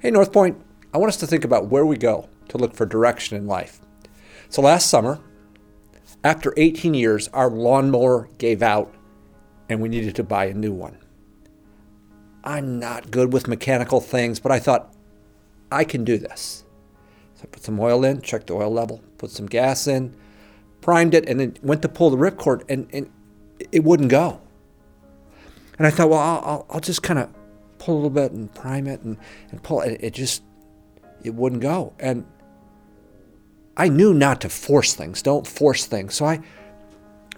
Hey, North Point, I want us to think about where we go to look for direction in life. So last summer, after 18 years, our lawnmower gave out and we needed to buy a new one. I'm not good with mechanical things, but I thought I can do this. So I put some oil in, checked the oil level, put some gas in, primed it, and then went to pull the ripcord, and, and it wouldn't go. And I thought, well, I'll, I'll just kind of pull a little bit and prime it and, and pull it. It just, it wouldn't go. And I knew not to force things. Don't force things. So I,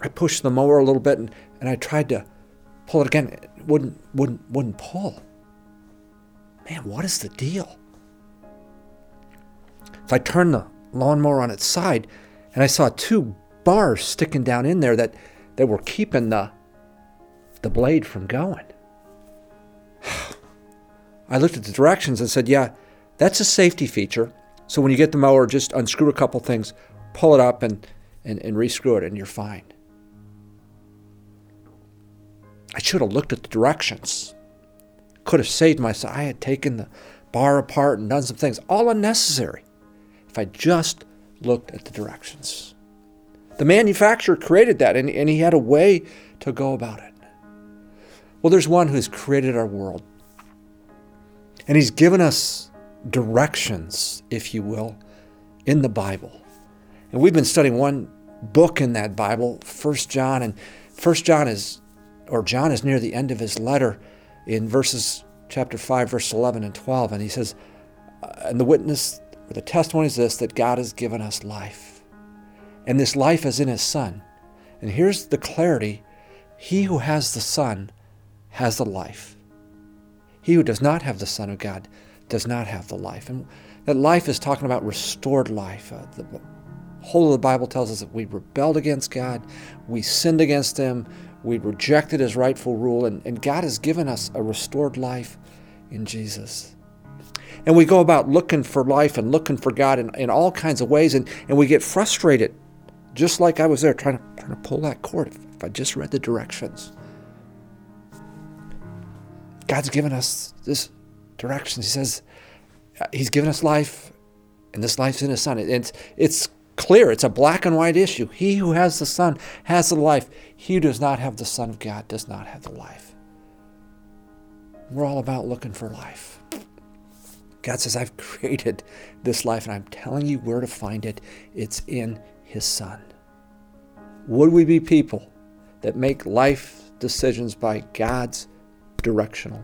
I pushed the mower a little bit and, and I tried to pull it again. It wouldn't, wouldn't, wouldn't pull. Man, what is the deal? If I turned the lawnmower on its side and I saw two bars sticking down in there that, that were keeping the, the blade from going. I looked at the directions and said, Yeah, that's a safety feature. So when you get the mower, just unscrew a couple things, pull it up, and, and, and rescrew it, and you're fine. I should have looked at the directions. Could have saved myself. I had taken the bar apart and done some things, all unnecessary, if I just looked at the directions. The manufacturer created that, and, and he had a way to go about it. Well, there's one who's created our world, and he's given us directions, if you will, in the Bible. And we've been studying one book in that Bible, First John, and First John is, or John is near the end of his letter in verses chapter 5, verse 11 and 12, and he says, uh, and the witness, or the testimony is this, that God has given us life. And this life is in his Son. And here's the clarity He who has the Son has the life. He who does not have the Son of God does not have the life. And that life is talking about restored life. Uh, the whole of the Bible tells us that we rebelled against God, we sinned against Him, we rejected His rightful rule, and, and God has given us a restored life in Jesus. And we go about looking for life and looking for God in, in all kinds of ways, and, and we get frustrated, just like I was there trying to, trying to pull that cord if, if I just read the directions. God's given us this direction. He says uh, He's given us life, and this life's in His Son. It's, it's clear. It's a black and white issue. He who has the Son has the life. He who does not have the Son of God does not have the life. We're all about looking for life. God says, I've created this life, and I'm telling you where to find it. It's in His Son. Would we be people that make life decisions by God's directional